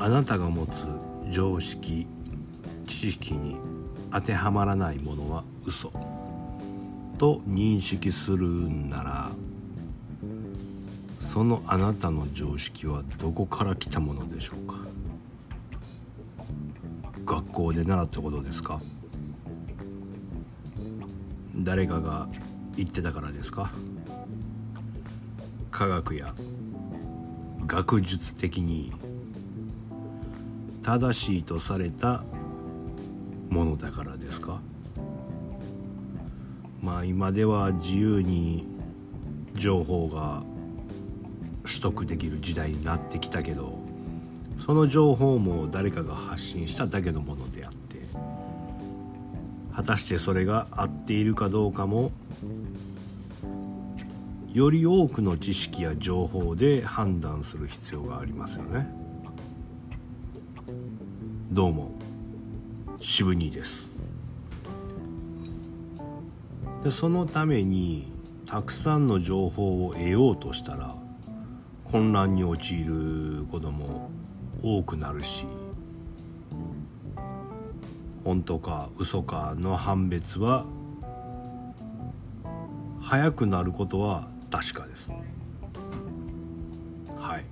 あなたが持つ常識知識に当てはまらないものは嘘。と認識するんならそのあなたの常識はどこから来たものでしょうか？学校で習ったことですか？誰かが言ってたからですか？科学や学術的に正しいとされたものだからですか？まあ今では自由に情報が取得できる時代になってきたけどその情報も誰かが発信しただけのものであって果たしてそれが合っているかどうかもより多くの知識や情報で判断する必要がありますよね。どうも渋兄です。でそのためにたくさんの情報を得ようとしたら混乱に陥ることも多くなるし本当か嘘かの判別は早くなることは確かです。はい。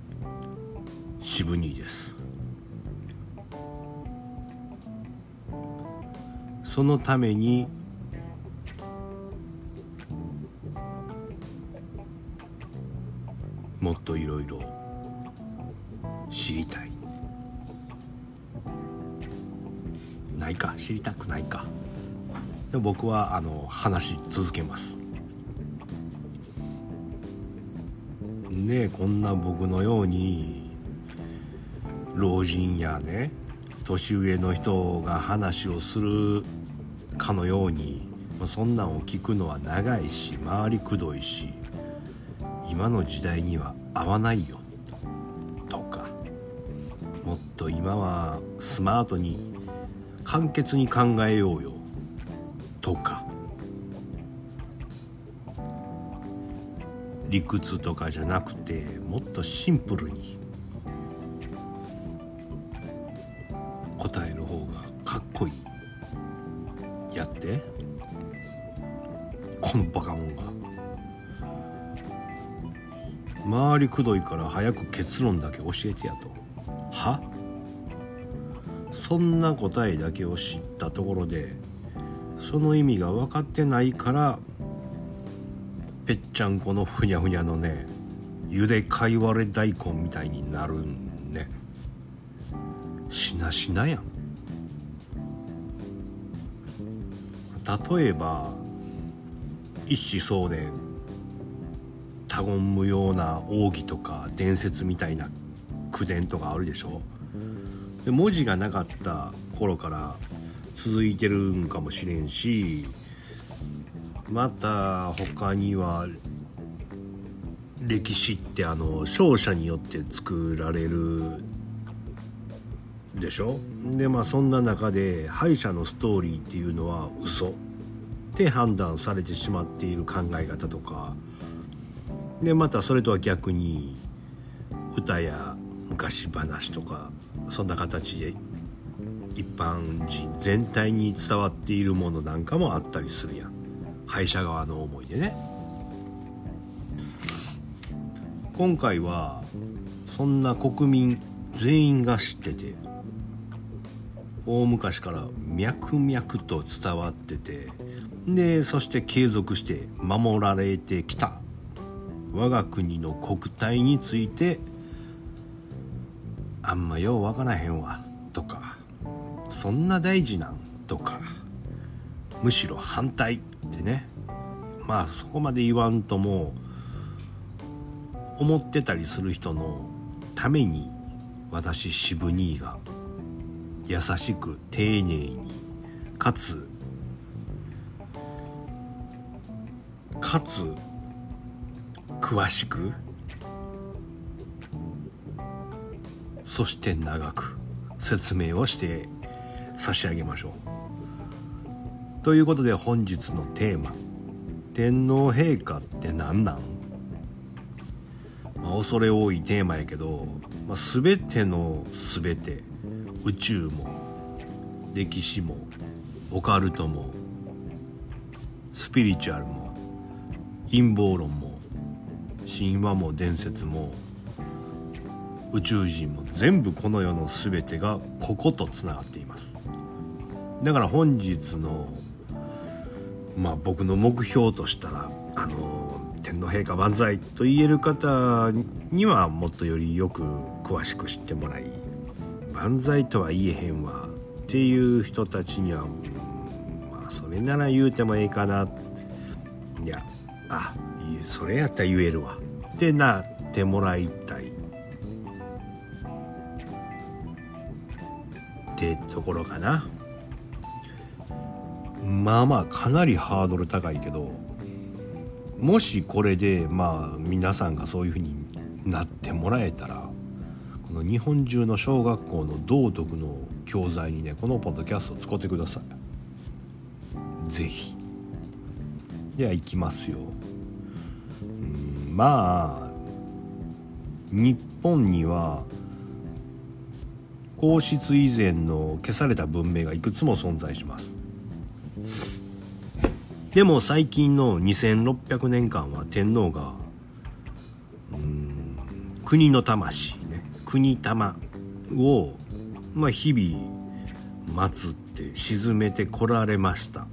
渋兄です。そのためにもっといろいろ知りたい。ないか。知りたくないか。で僕はあの話し続けます。ねこんな僕のように老人やね年上の人が話をするかのようにそんなんを聞くのは長いし回りくどいし今の時代には合わないよとかもっと今はスマートに簡潔に考えようよとか理屈とかじゃなくてもっとシンプルにりくどいから早く結論だけ教えてやと。は？そんな答えだけを知ったところでその意味が分かってないからぺっちゃんこのふにゃふにゃのねゆでかいわれ大根みたいになるんね。しなしなやん。例えば一子相伝。他言無用な奥義とか伝説みたいな口伝とかあるでしょで文字がなかった頃から続いてるんかもしれんしまた他には歴史ってあの勝者によって作られるでしょでまあそんな中で敗者のストーリーっていうのは嘘って判断されてしまっている考え方とかでまたそれとは逆に歌や昔話とかそんな形で一般人全体に伝わっているものなんかもあったりするやん。敗者側の思いでね。今回はそんな国民全員が知ってて大昔から脈々と伝わっててでそして継続して守られてきた我が国の国体についてあんまようわからへんわとかそんな大事なんとかむしろ反対ってねまあそこまで言わんとも思ってたりする人のために私渋兄が優しく丁寧にかつかつ詳しくそして長く説明をして差し上げましょう。ということで本日のテーマ「天皇陛下って何なん?」まあ、恐れ多いテーマやけど、まあ、全ての全て宇宙も歴史もオカルトもスピリチュアルも陰謀論も神話も伝説も宇宙人も全部この世の全てがこことつながっています。だから本日のまあ僕の目標としたらあの天皇陛下万歳と言える方にはもっとよりよく詳しく知ってもらい万歳とは言えへんわっていう人たちにはまあそれなら言うてもええかな。いやあそれやったら言えるわ。ってなってもらいたい。ってところかな。まあまあかなりハードル高いけどもしこれでまあ皆さんがそういうふうになってもらえたらこの日本中の小学校の道徳の教材にねこのポッドキャストを使ってください。是非では行きますよ。まあ日本には皇室以前の消された文明がいくつも存在します。でも最近の2600年間は天皇がうん国の魂ね国玉を、まあ、日々祀って沈めてこられました。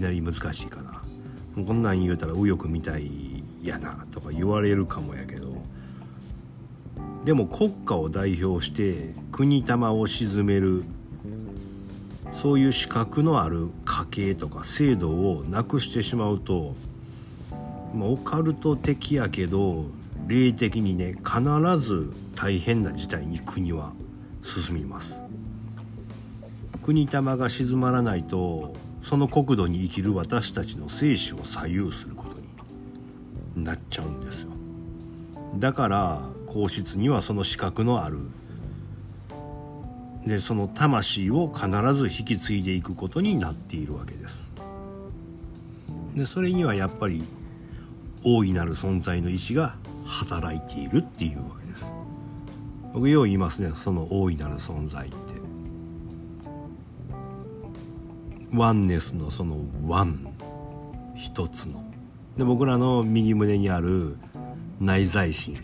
きなり難しいかな。こんなん言うたら右翼みたいやなとか言われるかもやけど。でも国家を代表して国玉を鎮めるそういう資格のある家系とか制度をなくしてしまうと、まあ、オカルト的やけど霊的にね必ず大変な事態に国は進みます。国玉が静まらないとその国土に生きる私たちの生死を左右することになっちゃうんですよ。だから皇室にはその資格のある。でその魂を必ず引き継いでいくことになっているわけです。でそれにはやっぱり大いなる存在の意志が働いているっていうわけです。僕よう言いますねその大いなる存在って。ワンネスのそのワン一つの。で僕らの右胸にある内在心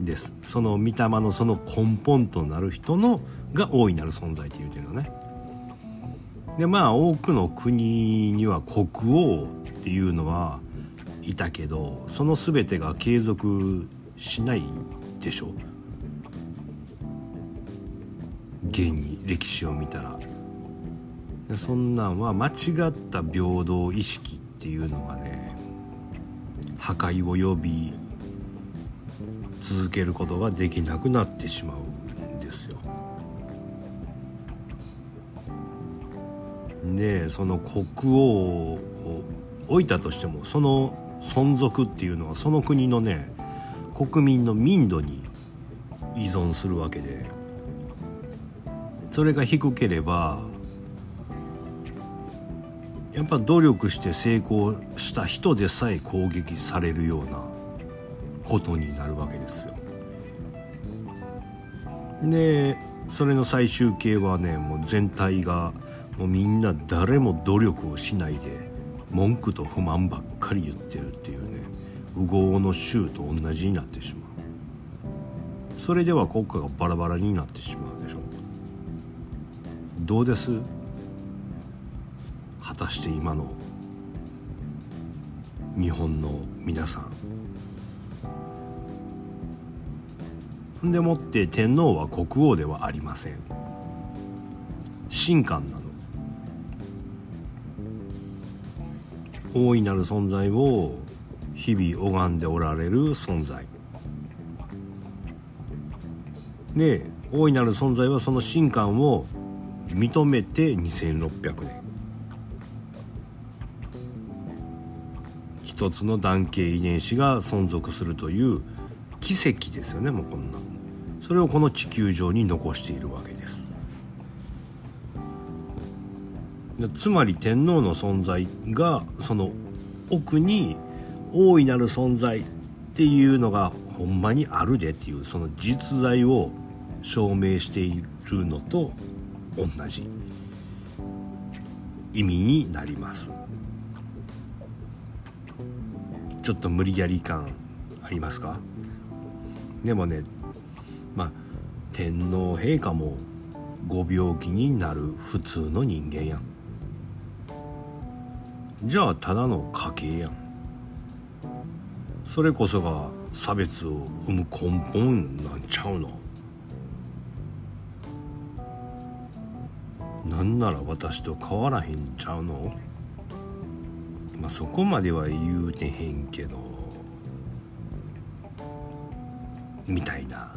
です。その御霊のその根本となる人のが大いなる存在って言うてるのね。でまあ多くの国には国王っていうのはいたけどその全てが継続しないでしょ。現に歴史を見たら。そんなんは間違った平等意識っていうのがね破壊を呼び続けることができなくなってしまうんですよ。でその国王を置いたとしてもその存続っていうのはその国のね国民の民度に依存するわけでそれが低ければやっぱ努力して成功した人でさえ攻撃されるようなことになるわけですよ。でそれの最終形はねもう全体がもうみんな誰も努力をしないで文句と不満ばっかり言ってるっていうね右往の衆と同じになってしまう。それでは国家がバラバラになってしまうでしょどうです？たして今の日本の皆さん。でもって天皇は国王ではありません。神官なの大いなる存在を日々拝んでおられる存在。で大いなる存在はその神官を認めて2600年。一つの男系遺伝子が存続するという奇跡ですよねもうこんな。それをこの地球上に残しているわけです。つまり天皇の存在がその奥に大いなる存在っていうのがほんまにあるでっていうその実在を証明しているのと同じ意味になります。ちょっと無理やり感ありますか？でもねまあ天皇陛下もご病気になる普通の人間やん。じゃあただの家系やん。それこそが差別を生む根本なんちゃうの？なんなら私と変わらへんちゃうの？まあそこまでは言うてへんけどみたいな。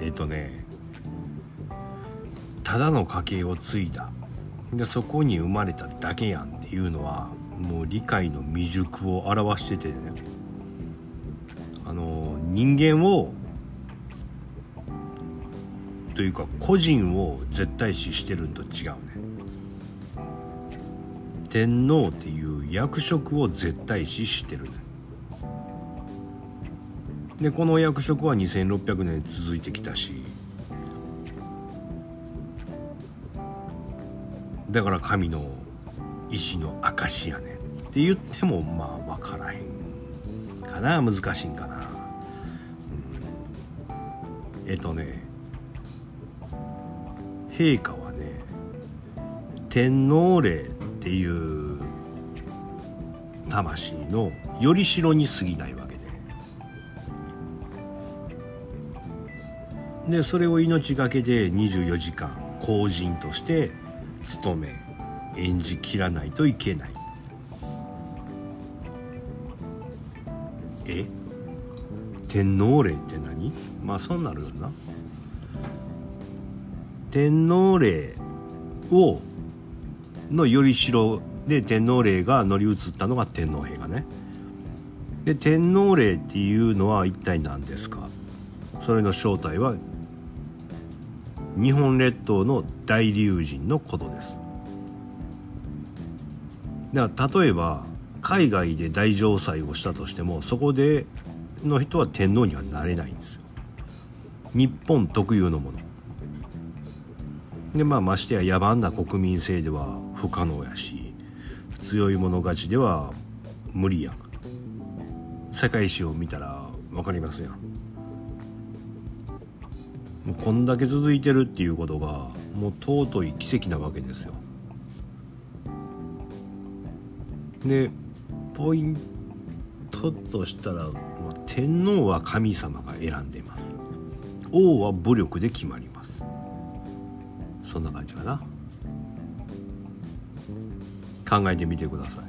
えっとねただの家系を継いだ。でそこに生まれただけやんっていうのはもう理解の未熟を表しててね。あの人間をというか個人を絶対視してるんと違うね。天皇っていう役職を絶対視してるね。でこの役職は2600年続いてきたし。だから神の意志の証やね。んって言ってもまあ分からへんかな。難しいんかな、うん、えっとね陛下はね天皇霊ていう魂のよりしろに過ぎないわけで。でそれを命がけで24時間公人として務め演じきらないといけない。え？天皇霊って何？まあそうなるよな。天皇霊をのよりしろで天皇霊が乗り移ったのが天皇陛下ね。で天皇霊っていうのは一体何ですか？それの正体は日本列島の大龍神のことです。だから例えば海外で大城祭をしたとしてもそこでの人は天皇にはなれないんですよ。日本特有のもの。でまあましてや野蛮な国民性では不可能やし強い者勝ちでは無理やん。世界史を見たら分かりますやん。もうこんだけ続いてるっていうことがもう尊い奇跡なわけですよ。でポイントとしたら、天皇は神様が選んでいます。王は武力で決まります。そんな感じかな。考えてみてください。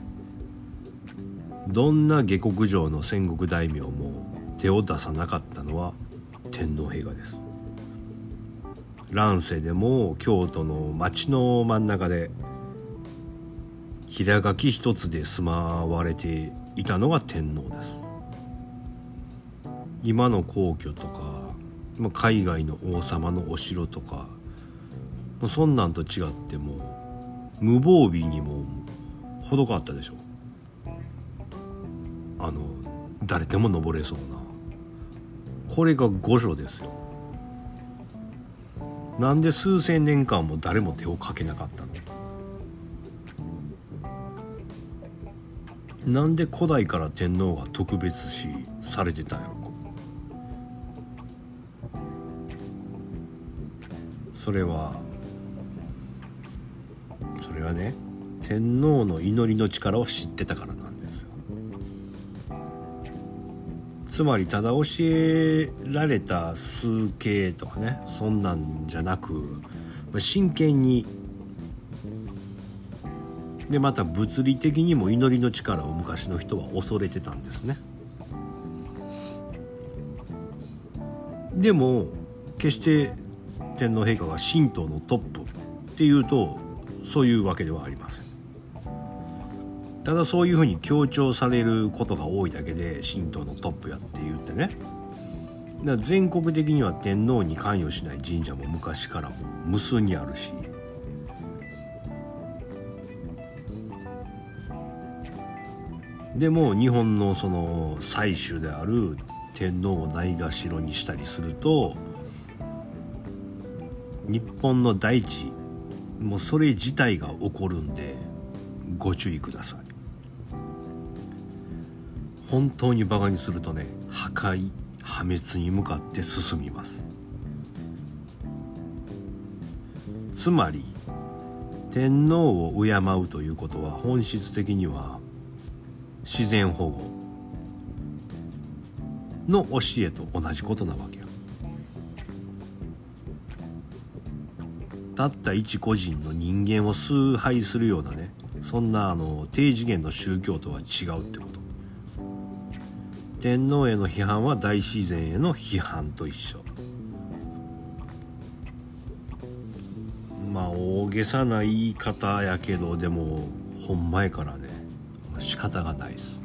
どんな下克上の戦国大名も手を出さなかったのは天皇陛下です。乱世でも京都の町の真ん中で平書き一つで住まわれていたのが天皇です。今の皇居とか海外の王様のお城とかそんなんと違っても無防備にも程があったでしょ。あの誰でも登れそうな。これが御所ですよ。なんで数千年間も誰も手をかけなかったの。なんで古代から天皇が特別視されてたんやろ。それはそれはね天皇の祈りの力を知ってたからなんですよ。つまりただ教えられた数形とかねそんなんじゃなく真剣に。でまた物理的にも祈りの力を昔の人は恐れてたんですね。でも決して天皇陛下が神道のトップっていうとそういうわけではありません。ただそういうふうに強調されることが多いだけで神道のトップやって言ってね。だ全国的には天皇に関与しない神社も昔からも無数にあるし。でも日本のその祭主である天皇をないがしろにしたりすると日本の大地もうそれ自体が起こるんでご注意ください。本当にバカにするとね破壊破滅に向かって進みます。つまり天皇を敬うということは本質的には自然保護の教えと同じことなわけやたった一個人の人間を崇拝するようなねそんなあの低次元の宗教とは違うってこと。天皇への批判は大自然への批判と一緒。まあ大げさな言い方やけどでもほんまやからね。仕方がないです。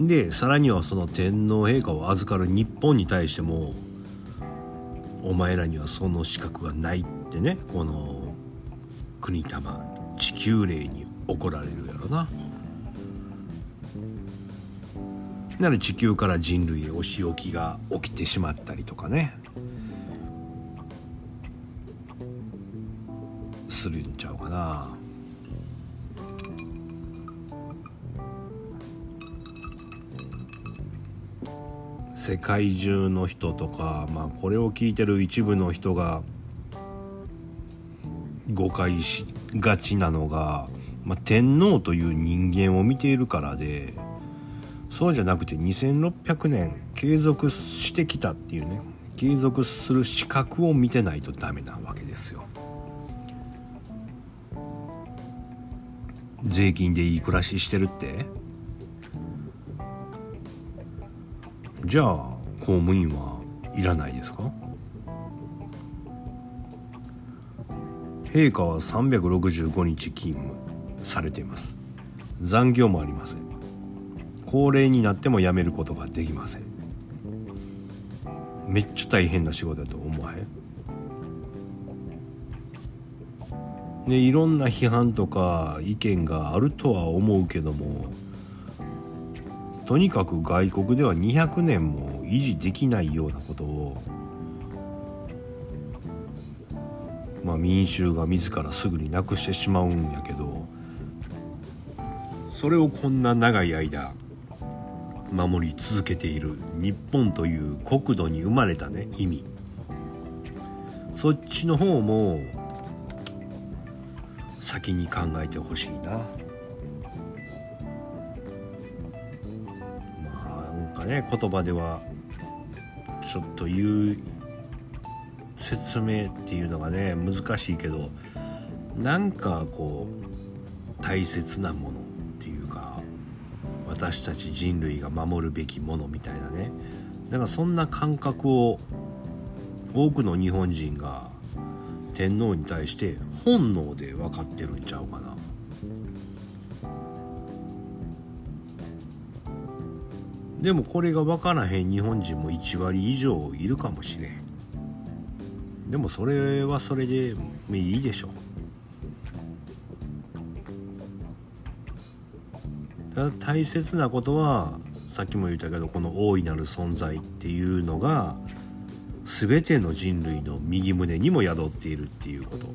でさらにはその天皇陛下を預かる日本に対してもお前らにはその資格がないってねこの国玉地球霊に怒られるやろな。なら地球から人類へお仕置きが起きてしまったりとかねするんちゃうかな。世界中の人とか、まあ、これを聞いてる一部の人が誤解しがちなのが、まあ、天皇という人間を見ているからでそうじゃなくて2600年継続してきたっていうね継続する資格を見てないとダメなわけですよ。税金でいい暮らししてるって？じゃあ公務員はいらないですか？陛下は365日勤務されています。残業もありません。高齢になっても辞めることができません。めっちゃ大変な仕事だと思わへん？でいろんな批判とか意見があるとは思うけどもとにかく外国では200年も維持できないようなことをまあ民衆が自らすぐになくしてしまうんやけどそれをこんな長い間守り続けている日本という国土に生まれたね意味そっちの方も先に考えてほしいな。ね言葉ではちょっと言う説明っていうのがね難しいけどなんかこう大切なもの私たち人類が守るべきものみたいなね。だからそんな感覚を多くの日本人が天皇に対して本能で分かってるんちゃうかな。でもこれが分からへん日本人も1割以上いるかもしれん。でもそれはそれでいいでしょた大切なことはさっきも言ったけどこの大いなる存在っていうのが全ての人類の右胸にも宿っているっていうこと。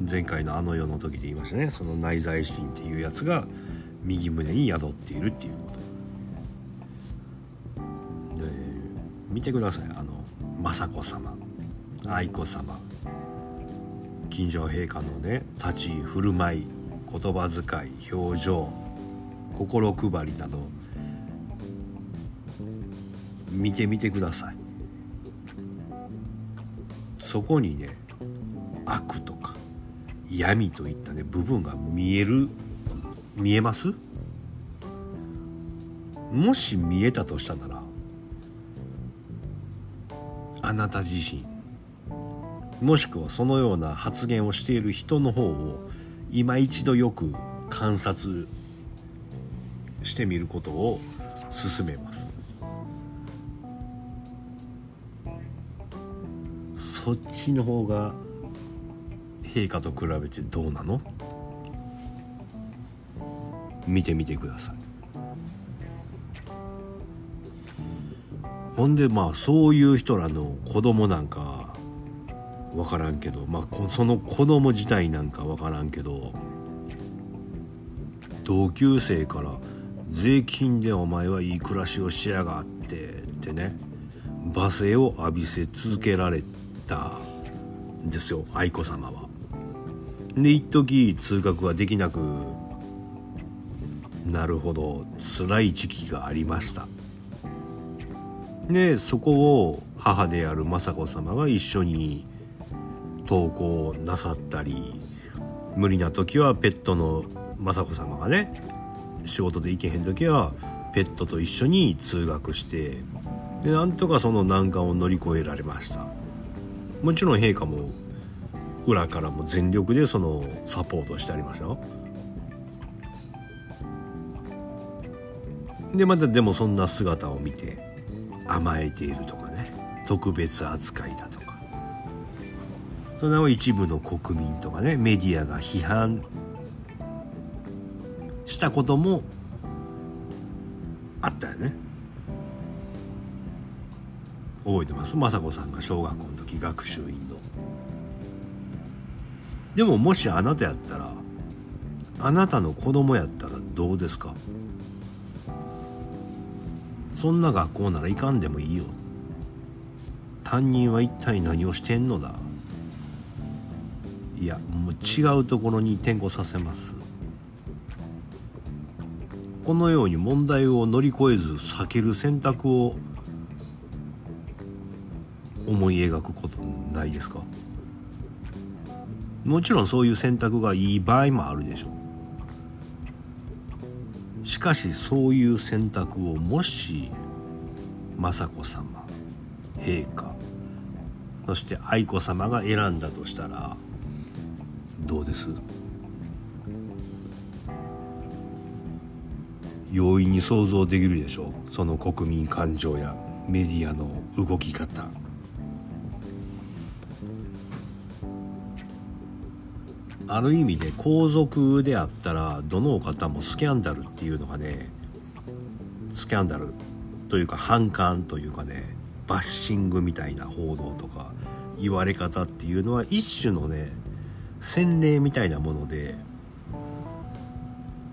前回のあの世の時で言いましたね。その内在心っていうやつが右胸に宿っているっていうこと。で見てください。あの雅子さま愛子さま金城陛下のね立ち居振る舞い。言葉遣い表情心配りなど見てみてください。そこにね悪とか闇といったね部分が見える見えます？もし見えたとしたならあなた自身もしくはそのような発言をしている人の方を今一度よく観察してみることを勧めます。そっちの方が陛下と比べてどうなの？見てみてください。ほんでまあそういう人らの子供なんか分からんけどまあその子供自体なんか分からんけど同級生から税金でお前はいい暮らしをしやがってってね罵声を浴びせ続けられたんですよ愛子さまは。で一時通学ができなくなるほど辛い時期がありましたでそこを母である雅子さまが一緒に登校なさったり無理な時はペットの雅子さまがね仕事で行けへん時はペットと一緒に通学してでなんとかその難関を乗り越えられました。もちろん陛下も裏からも全力でそのサポートしてありましたよ。でまたでもそんな姿を見て甘えているとかね特別扱いだとか。それを一部の国民とかねメディアが批判したこともあったよね。覚えてます？雅子さんが小学校の時学習院の。でももしあなたやったらあなたの子供やったらどうですか？そんな学校なら行かんでもいいよ。担任は一体何をしてんのだ？いやもう違うところに転校させます。このように問題を乗り越えず避ける選択を思い描くことないですか？もちろんそういう選択がいい場合もあるでしょう。しかしそういう選択をもし雅子さま陛下そして愛子さまが選んだとしたらどうです？容易に想像できるでしょう。その国民感情やメディアの動き方。ある意味で皇族であったらどの方もスキャンダルっていうのがねスキャンダルというか反感というかねバッシングみたいな報道とか言われ方っていうのは一種のね洗礼みたいなもので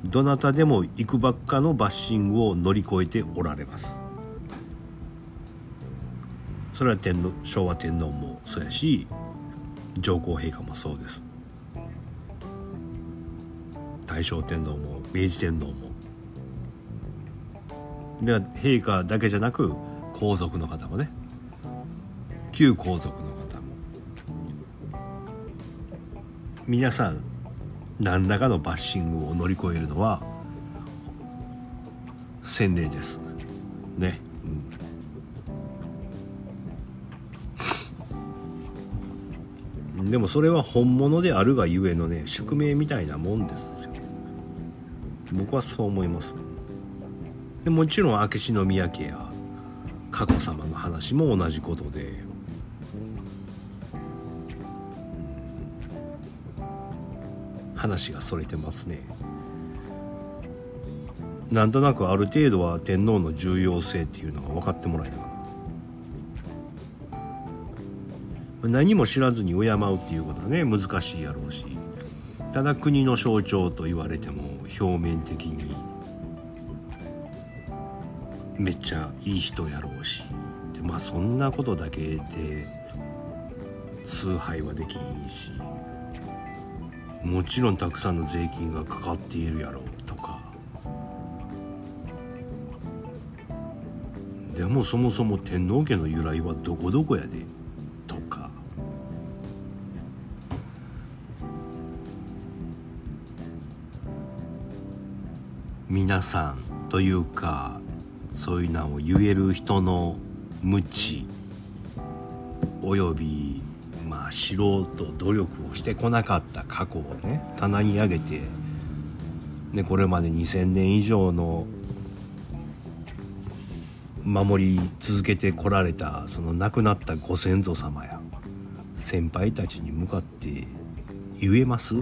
どなたでも行くばっかのバッシングを乗り越えておられます。それは天皇昭和天皇もそうやし上皇陛下もそうです。大正天皇も明治天皇も。では陛下だけじゃなく皇族の方もね。旧皇族の皆さん何らかのバッシングを乗り越えるのは洗礼です。ね、うん、でもそれは本物であるがゆえのね宿命みたいなもんですよ。僕はそう思います。でもちろん明智宮家や佳子さまの話も同じことで。話がそれてますね。なんとなくある程度は天皇の重要性っていうのが分かってもらえたかな。何も知らずに敬うっていうことはね難しいやろうし。ただ国の象徴と言われても表面的にめっちゃいい人やろうし。でまあそんなことだけで崇拝はできんし。もちろんたくさんの税金がかかっているやろうとか。でもそもそも天皇家の由来はどこどこやでとか。皆さんというかそういうのを言える人の無知およびまあ素人努力をしてこなかった過去をね棚に上げてでこれまで2,000年以上の守り続けてこられたその亡くなったご先祖様や先輩たちに向かって言えます？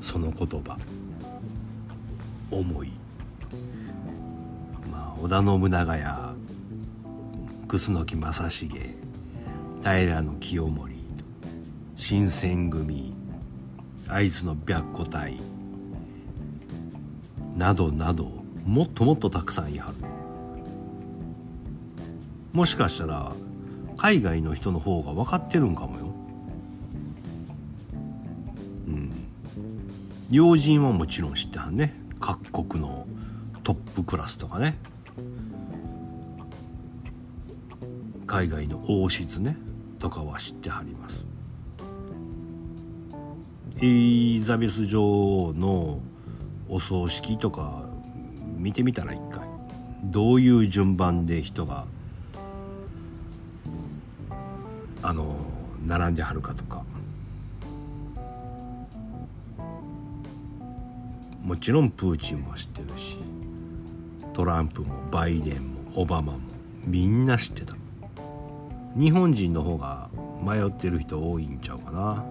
その言葉。思い。まあ織田信長や楠木正成。平清盛新選組会津の白虎隊などなどもっともっとたくさんいはる。もしかしたら海外の人の方が分かってるんかもよ。うん。要人はもちろん知ってはんね。各国のトップクラスとかね。海外の王室ね。とかは知ってはります。エリザベス女王のお葬式とか見てみたら一回。どういう順番で人があの並んではるかとか。もちろんプーチンも知ってるしトランプもバイデンもオバマもみんな知ってた。日本人の方が迷ってる人多いんちゃうかな。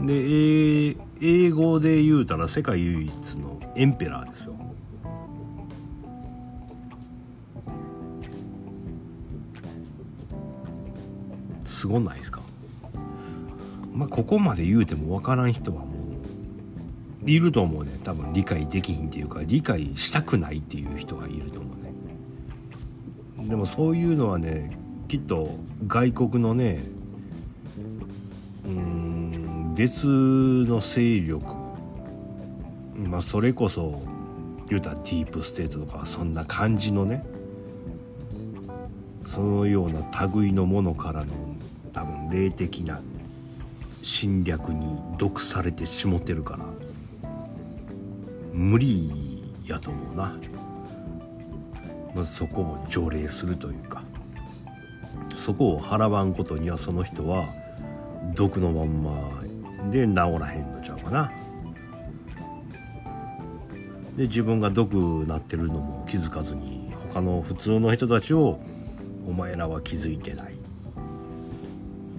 で英語で言うたら世界唯一のエンペラーですよ。すごないですか？まあここまで言うても分からん人はもういると思うね多分理解できひんっていうか理解したくないっていう人がいると思うねでもそういうのはねきっと外国のねうん別の勢力まあそれこそ言うたらディープステートとかそんな感じのねそのような類のものからの多分霊的な侵略に毒されてしもてるから無理やと思うな。まずそこを条例するというかそこを払わんことにはその人は毒のまんまで治らへんのちゃうかな。で自分が毒なってるのも気づかずに他の普通の人たちをお前らは気づいてない。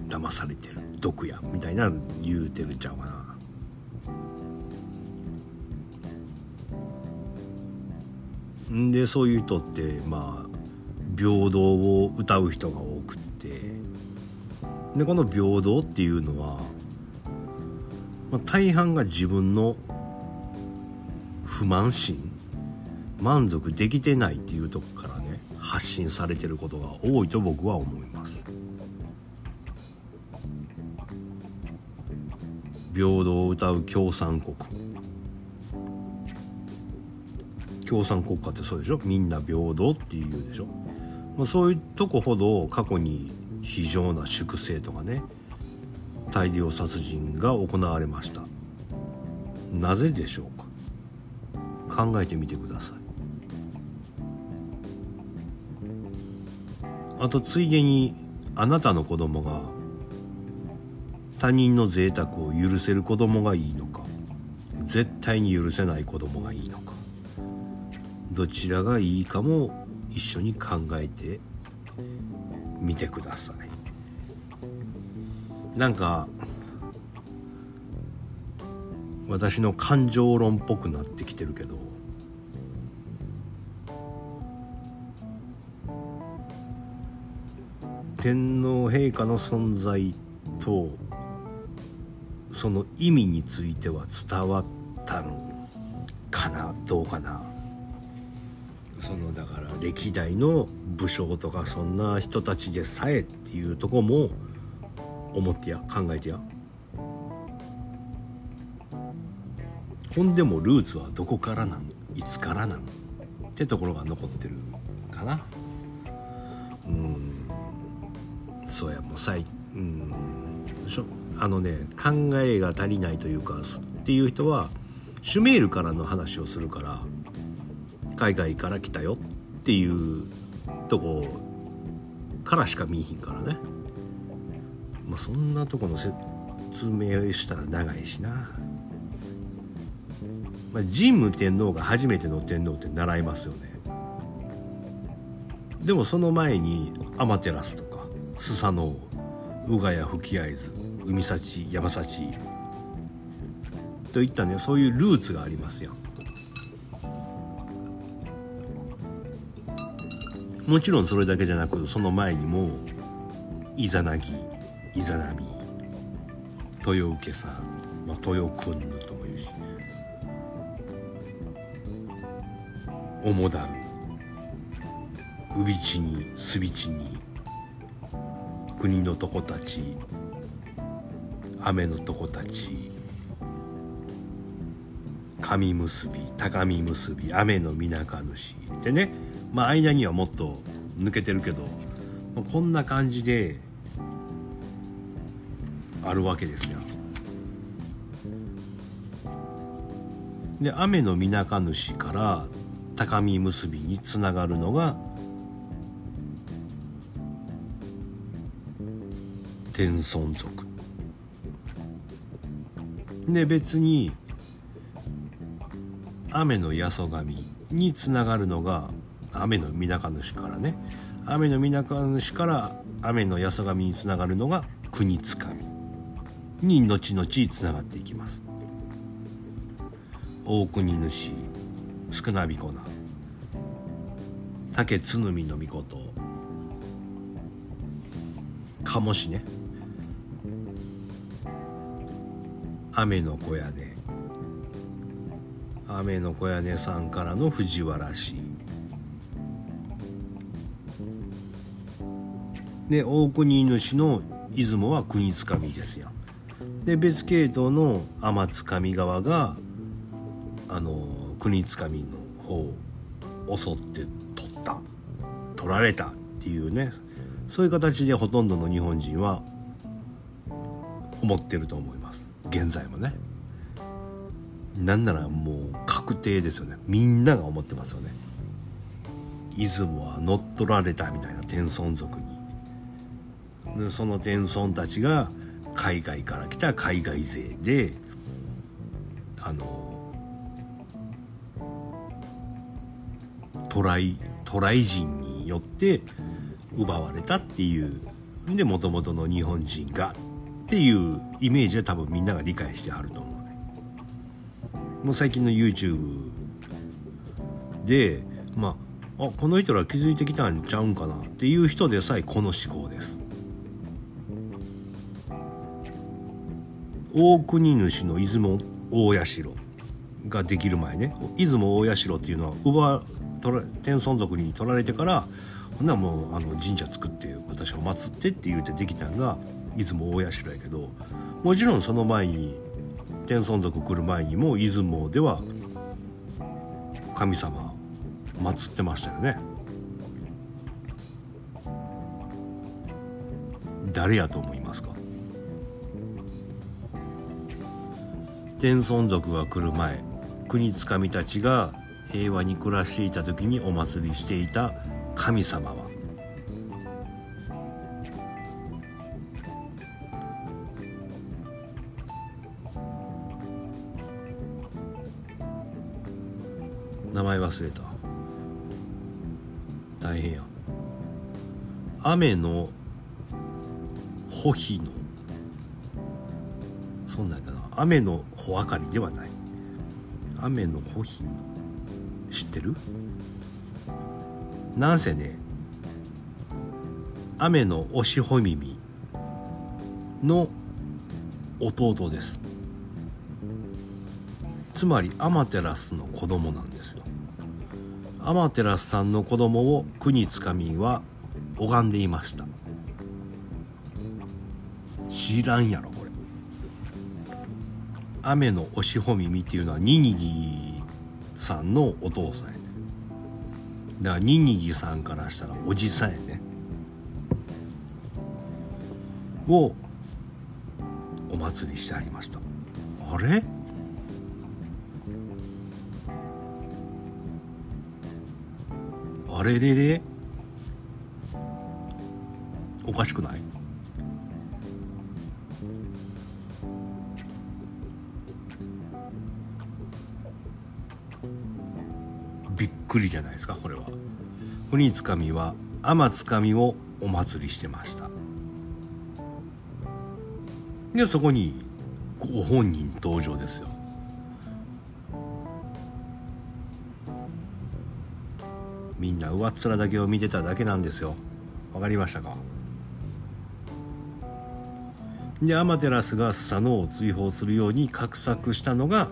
騙されてる。毒や。みたいな言うてるんちゃうかな。でそういう人ってまあ平等を歌う人が多くってでこの平等っていうのは、まあ、大半が自分の不満心満足できてないっていうとこからね発信されてることが多いと僕は思います。平等を歌う共産国。共産国家ってそうでしょ。みんな平等っていうでしょ、まあ、そういうとこほど過去に非常な粛清とかね大量殺人が行われました。なぜでしょうか？考えてみてください。あとついでにあなたの子供が他人の贅沢を許せる子供がいいのか絶対に許せない子供がいいのか。どちらがいいかも一緒に考えてみてください。なんか私の感情論っぽくなってきてるけど天皇陛下の存在とその意味については伝わったのかなどうかな。そのだから歴代の武将とかそんな人たちでさえっていうとこも思ってや考えてや。ほんでもルーツはどこからなん？いつからなん？ってところが残ってるかな。うん。そうやもう最うん。あのね考えが足りないというかっていう人はシュメールからの話をするから海外から来たよっていうとこからしか見えひんからね。まあそんなとこの説明したら長いしな、まあ、神武天皇が初めての天皇って習いますよね。でもその前に天照とかスサノオ宇賀谷吹合図海幸山幸といったねそういうルーツがありますよもちろんそれだけじゃなくその前にもイザナギイザナミ豊受さん、まあ、豊くんぬとも言うしおもだるうびちにすびちに国のとこたち雨のとこたち神結び高見結び雨のみなか主でね。まあ間にはもっと抜けてるけどこんな感じであるわけですよ。で雨のみなか主から高見結びにつながるのが天孫族で別に雨の八十神につながるのが雨のみなか主からね。雨のみなか主から雨の八十神につながるのが国つかみ。に後々つながっていきます。大国主少なびこな。竹津海の御事。鴨しね。雨の小屋で雨の小屋根さんからの藤原氏。で大国主の出雲は国つかみですよ。で別系統の天津上側があの国つかみの方を襲って取った。取られたっていうね。そういう形でほとんどの日本人は思ってると思います。現在もね。なんならもう確定ですよね。みんなが思ってますよね。出雲は乗っ取られたみたいな天孫族に。その天孫たちが海外から来た海外勢であの渡来渡来人によって奪われたっていう。でもともとの日本人がっていうイメージは多分みんなが理解してはると思うね。もう最近の YouTube でまああこの人ら気づいてきたんちゃうんかなっていう人でさえこの思考です。大国主の出雲大社ができる前ね。出雲大社っていうのは奪天孫族に取られてからほんならもうあの神社作って私を祀ってって言うてできたんが出雲大社やけどもちろんその前に天孫族来る前にも出雲では神様祀ってましたよね。誰やと思いますか？天孫族が来る前国つかみたちが平和に暮らしていた時にお祭りしていた神様は。名前忘れた。大変や雨の穂日の。そんなんやったな。雨の穂明かりではない。雨の穂日の。知ってる？なんせね雨のおしほ耳の弟です。つまりアマテラスの子供なんですよ。アマテラスさんの子供を国つかみは拝んでいました。知らんやろ。雨のおしほ耳っていうのはニニギさんのお父さんやね。だからニニギさんからしたらおじさんやね。をお祭りしてありました。あれ？あれれれ？おかしくない？びっくりじゃないですかこれは。ウつかみは天つかみをお祭りしてました。でそこにご本人登場ですよ。みんな上っ面だけを見てただけなんですよ。わかりましたか？でアマテラスがスサノオを追放するように画策したのが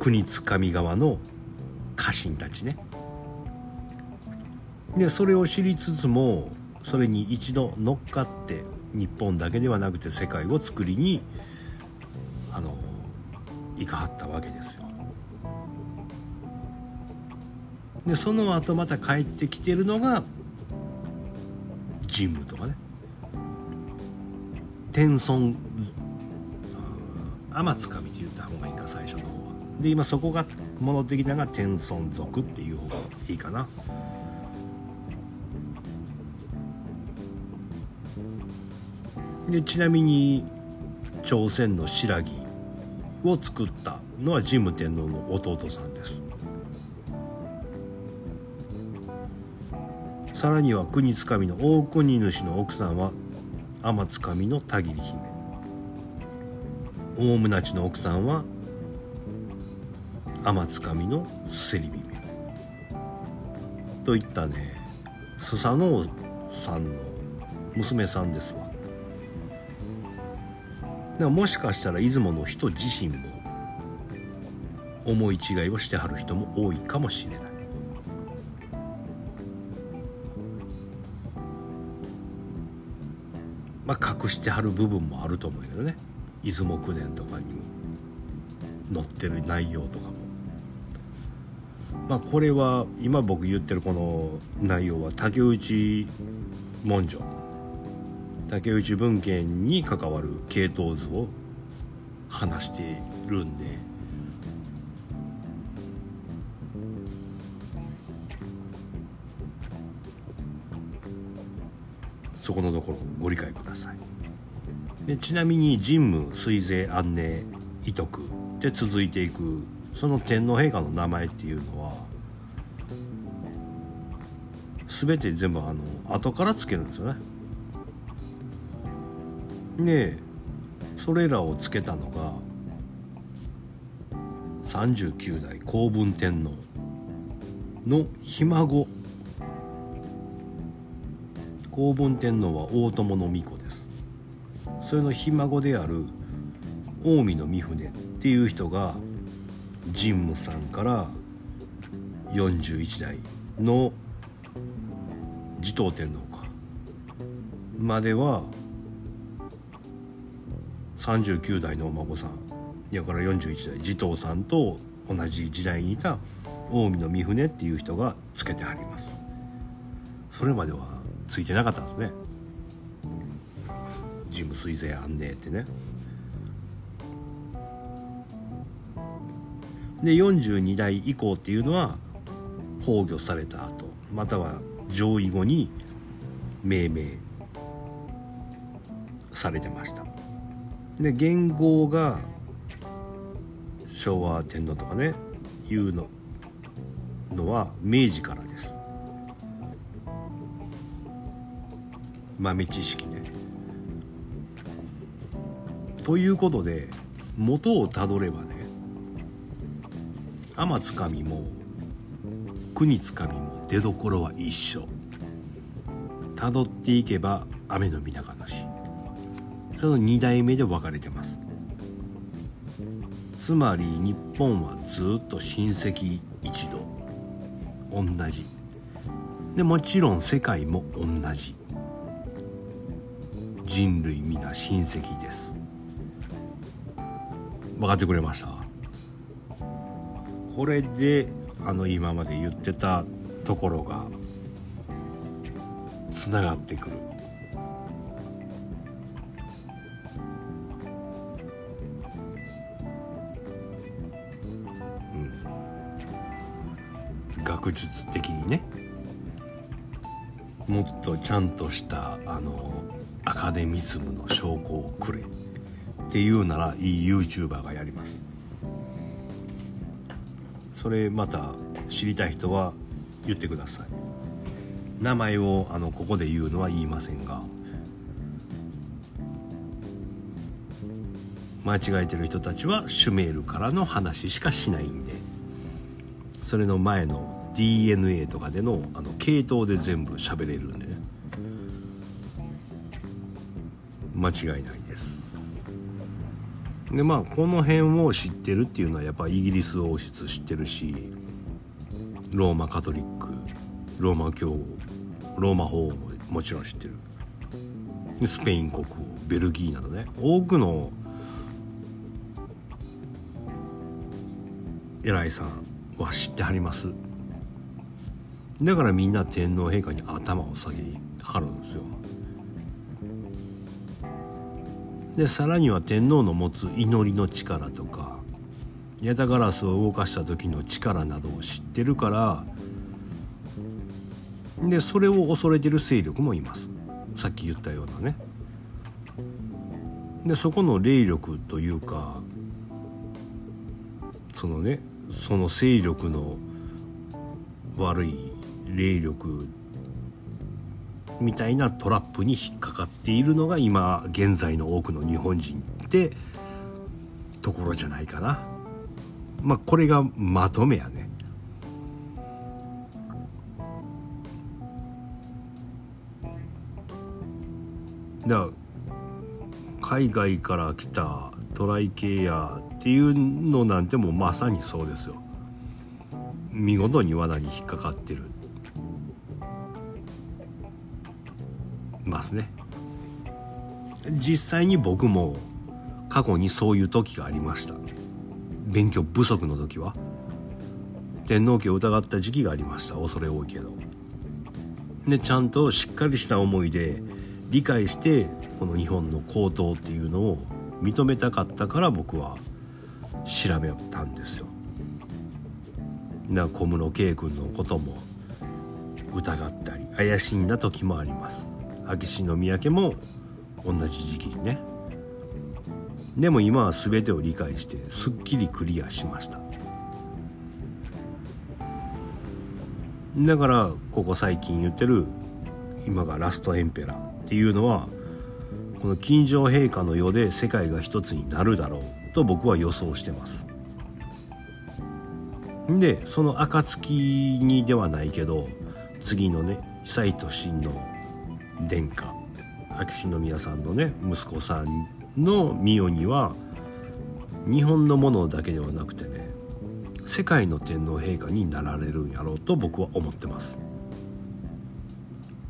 国津上側の家臣たちねでそれを知りつつもそれに一度乗っかって日本だけではなくて世界を作りにあのいかはったわけですよ。でその後また帰ってきてるのが神武とかね天孫天津神って言った方がいいか最初の方は。で今そこが物的なのが天孫族っていう方がいいかな。でちなみに朝鮮の新羅を作ったのは神武天皇の弟さんですさらには国津神の大国主の奥さんは天津神の田切姫大宗地の奥さんは天津神のせり姫といったねスサノオさんの娘さんですわ。だもしかしたら出雲の人自身も思い違いをしてはる人も多いかもしれない。まあ隠してはる部分もあると思うけどね。出雲九伝とかにも載ってる内容とかも。まあこれは今僕言ってるこの内容は竹内文書。竹内文献に関わる系統図を話してるんで。そこのところご理解ください。でちなみに神武水税安寧遺徳で続いていくその天皇陛下の名前っていうのは全て全部あの後からつけるんですよね。でそれらをつけたのが39代光文天皇のひ孫。光文天皇は大友の巫女です。それのひ孫である近江の三船っていう人が神武さんから41代の持統天皇か。までは39代のお孫さんやから41代持統さんと同じ時代にいた近江の三船っていう人がつけてあります。それまではついてなかったんですね。神武水税安寧ってね。で42代以降っていうのは崩御された後または上位後に命名されてました。で元号が昭和天皇とかねいうののは明治からです。豆知識ね。ということで元をたどればね天津神も国津神も出どころは一緒。たどっていけば雨の見中主その2代目で分かれてます。つまり日本はずっと親戚一同。同じ。でもちろん世界も同じ。人類皆親戚です。分かってくれました？これであの今まで言ってたところがつながってくる。学術的にね。もっとちゃんとしたあのアカデミズムの証拠をくれ。っていうならいい YouTuber がやります。それまた知りたい人は言ってください。名前をあのここで言うのは言いませんが間違えてる人たちはシュメールからの話しかしないんでそれの前の DNA とかでのあの系統で全部喋れるんでね間違いないです。でまあこの辺を知ってるっていうのはやっぱイギリス王室知ってるしローマカトリックローマ教ローマ法王ももちろん知ってる。スペイン国王ベルギーなどね。多くの偉いさんは知ってはります。だからみんな天皇陛下に頭を下げはるんですよ。でさらには天皇の持つ祈りの力とかヤタガラスを動かした時の力などを知ってるからでそれを恐れてる勢力もいますさっき言ったようなねでそこの霊力というかそのねその勢力の悪い霊力みたいなトラップに引っかかっているのが今現在の多くの日本人ってところじゃないかな。まあこれがまとめやね。だ海外から来たトライケアっていうのなんてもまさにそうですよ。見事に罠に引っかかってるますね実際に僕も過去にそういう時がありました勉強不足の時は？天皇家を疑った時期がありました。恐れ多いけど。でちゃんとしっかりした思いで理解してこの日本の高等っていうのを認めたかったから僕は調べたんですよ。な小室圭君のことも疑ったり怪しんだ時もあります。秋篠宮家も同じ時期にね。でも今は全てを理解してすっきりクリアしました。だからここ最近言ってる今がラストエンペラーっていうのはこの金城陛下の世で世界が一つになるだろうと僕は予想してます。でその暁にではないけど次のね久井都心の殿下秋篠宮さんのね息子さんの御代には日本のものだけではなくてね世界の天皇陛下になられるんやろうと僕は思ってます。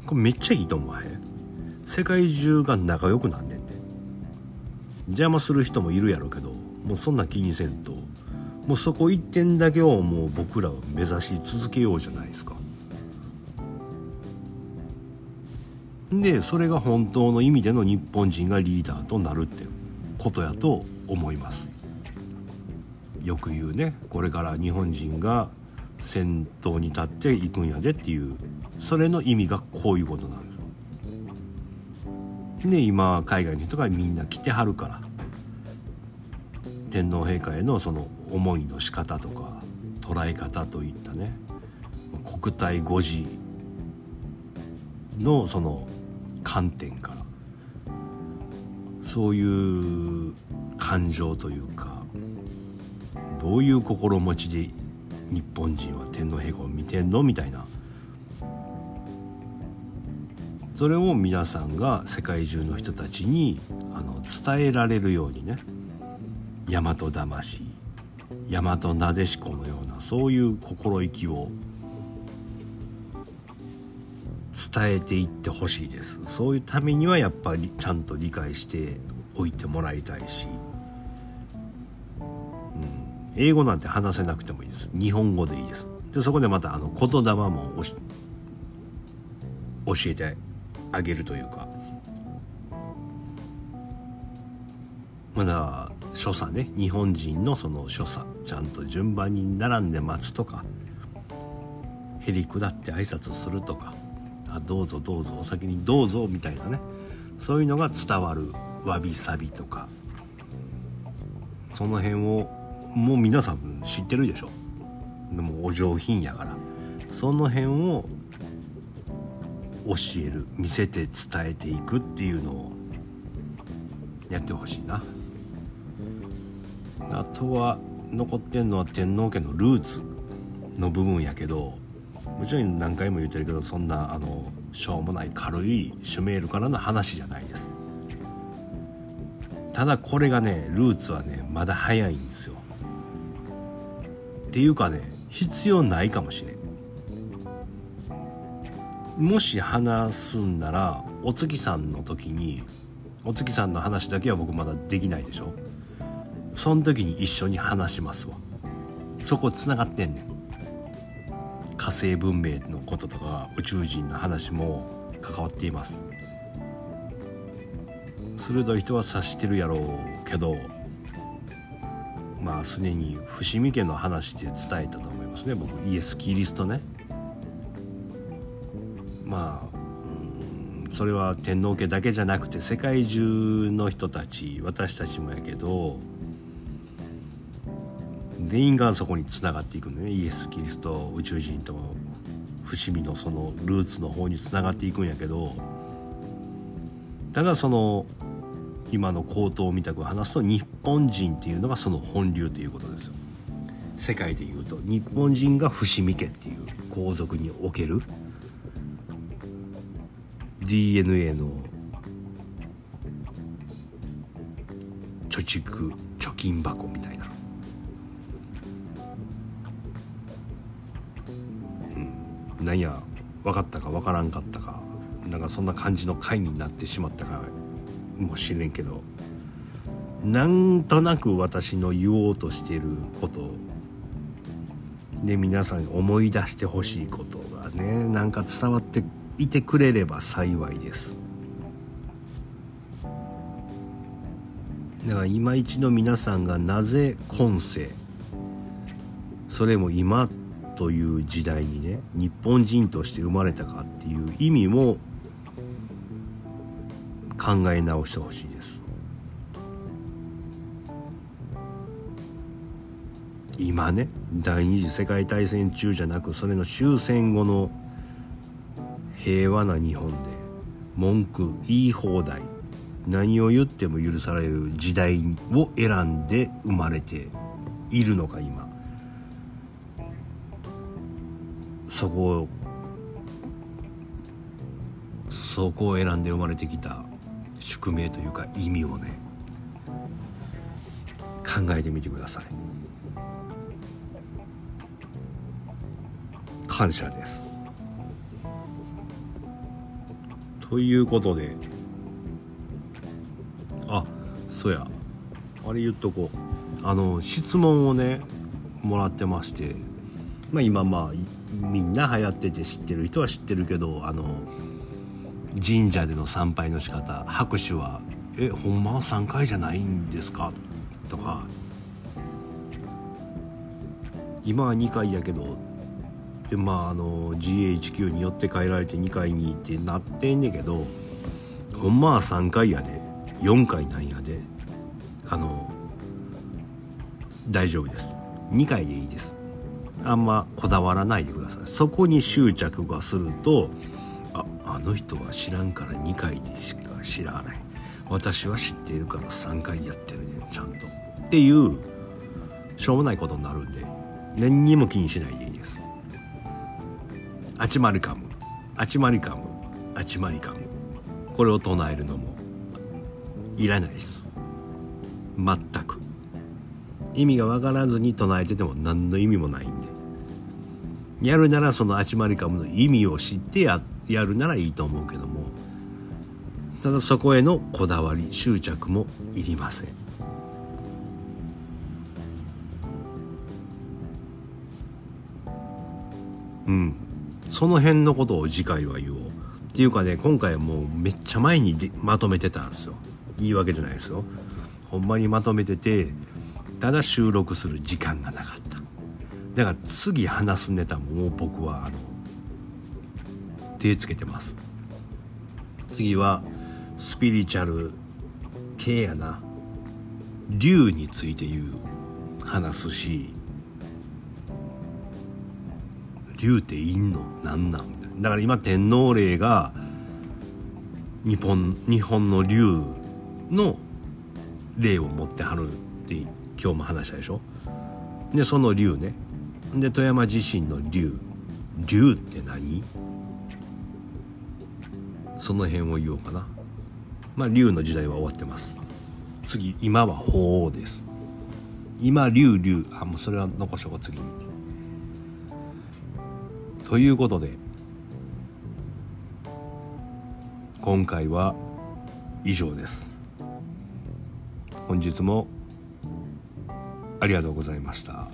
これめっちゃいいと思わへん？世界中が仲良くなんねんで邪魔する人もいるやろうけどもうそんな気にせんと。もうそこ一点だけをもう僕らは目指し続けようじゃないですか。でそれが本当の意味での日本人がリーダーとなるってことやと思います。よく言うねこれから日本人が先頭に立っていくんやでっていうそれの意味がこういうことなんですよ。で今海外の人がみんな来てはるから天皇陛下へのその思いの仕方とか捉え方といったね国体誤字のその観点から。そういう感情というかどういう心持ちで日本人は天皇陛下を見てんのみたいな。それを皆さんが世界中の人たちにあの伝えられるようにね大和魂大和なでしこのようなそういう心意気を伝えていってほしいです。そういうためにはやっぱりちゃんと理解しておいてもらいたいし、うん、英語なんて話せなくてもいいです。日本語でいいです。でそこでまたあの言霊も教えてあげるというか。まだ所作ね。日本人のその所作。ちゃんと順番に並んで待つとか。へり下って挨拶するとか。あどうぞどうぞお先にどうぞみたいなね。そういうのが伝わるわびさびとか。その辺をもう皆さん知ってるでしょ。でもお上品やから。その辺を教える見せて伝えていくっていうのをやってほしいな。あとは残ってんのは天皇家のルーツの部分やけどもちろん何回も言ってるけどそんなあのしょうもない軽いシュメールからの話じゃないです。ただこれがねルーツはねまだ早いんですよ。っていうかね必要ないかもしれん。もし話すんならお月さんの時にお月さんの話だけは僕まだできないでしょ。その時に一緒に話しますわ。そこつながってんねん。火星文明のこととか宇宙人の話も関わっています。鋭い人は察してるやろうけどまあすでに伏見家の話で伝えたと思いますね。僕イエス・キリストね。まあそれは天皇家だけじゃなくて世界中の人たち私たちもやけど全員がそこにつながっていくのね。イエス・キリスト宇宙人と伏見のそのルーツの方につながっていくんやけど。ただその今の口頭みたく話すと日本人っていうのがその本流ということですよ。世界でいうと。日本人が伏見家っていう皇族における。DNA の。貯蓄貯金箱みたいな、なんや分かったか分からんかったかなんかそんな感じの回になってしまったかもしれんけどなんとなく私の言おうとしてることで皆さん思い出してほしいことがねなんか伝わっていてくれれば幸いです。だから今一度皆さんがなぜ今世それも今という時代にね日本人として生まれたかっていう意味も考え直してほしいです。今ね第二次世界大戦中じゃなくそれの終戦後の平和な日本で文句言い放題何を言っても許される時代を選んで生まれているのか今。そこをそこを選んで生まれてきた宿命というか意味をね考えてみてください。感謝です。ということであそうや。あれ言っとこう。あの質問をねもらってまして。まあ今まあみんな流行ってて知ってる人は知ってるけどあの神社での参拝の仕方拍手は「えほんまは3回じゃないんですか?」とか「今は2回やけど」でまああの GHQ によって帰られて2回にってなってんねんけどほんまは3回やで4回なんやであの大丈夫です2回でいいですあんまこだわらないでください。そこに執着がするとああの人は知らんから2回でしか知らない。私は知っているから3回やってるねちゃんと。っていうしょうもないことになるんで何にも気にしないでいいです。あちまりかむ。あちまりかむ。あちまりかむ。これを唱えるのもいらないです。全く。意味が分からずに唱えてても何の意味もないんで。やるならそのあちまりかむの意味を知ってややるならいいと思うけども。ただそこへのこだわり執着もいりません。うん。その辺のことを次回は言おう。っていうかね今回はもうめっちゃ前にでまとめてたんですよ。言い訳じゃないですよ。ほんまにまとめててただ収録する時間がなかった。だから次話すネタも僕はあの手つけてます。次はスピリチュアル系やな。竜について言う話すし竜っていんの？なんなん？みたいな。だから今天皇霊が日本日本の竜の霊を持ってはるって今日も話したでしょ？でその竜ねで富山地震の竜。竜って何？その辺を言おうかな。まあ竜の時代は終わってます。次今は鳳凰です。今竜竜。あもうそれは残しとこう次に。ということで今回は以上です。本日もありがとうございました。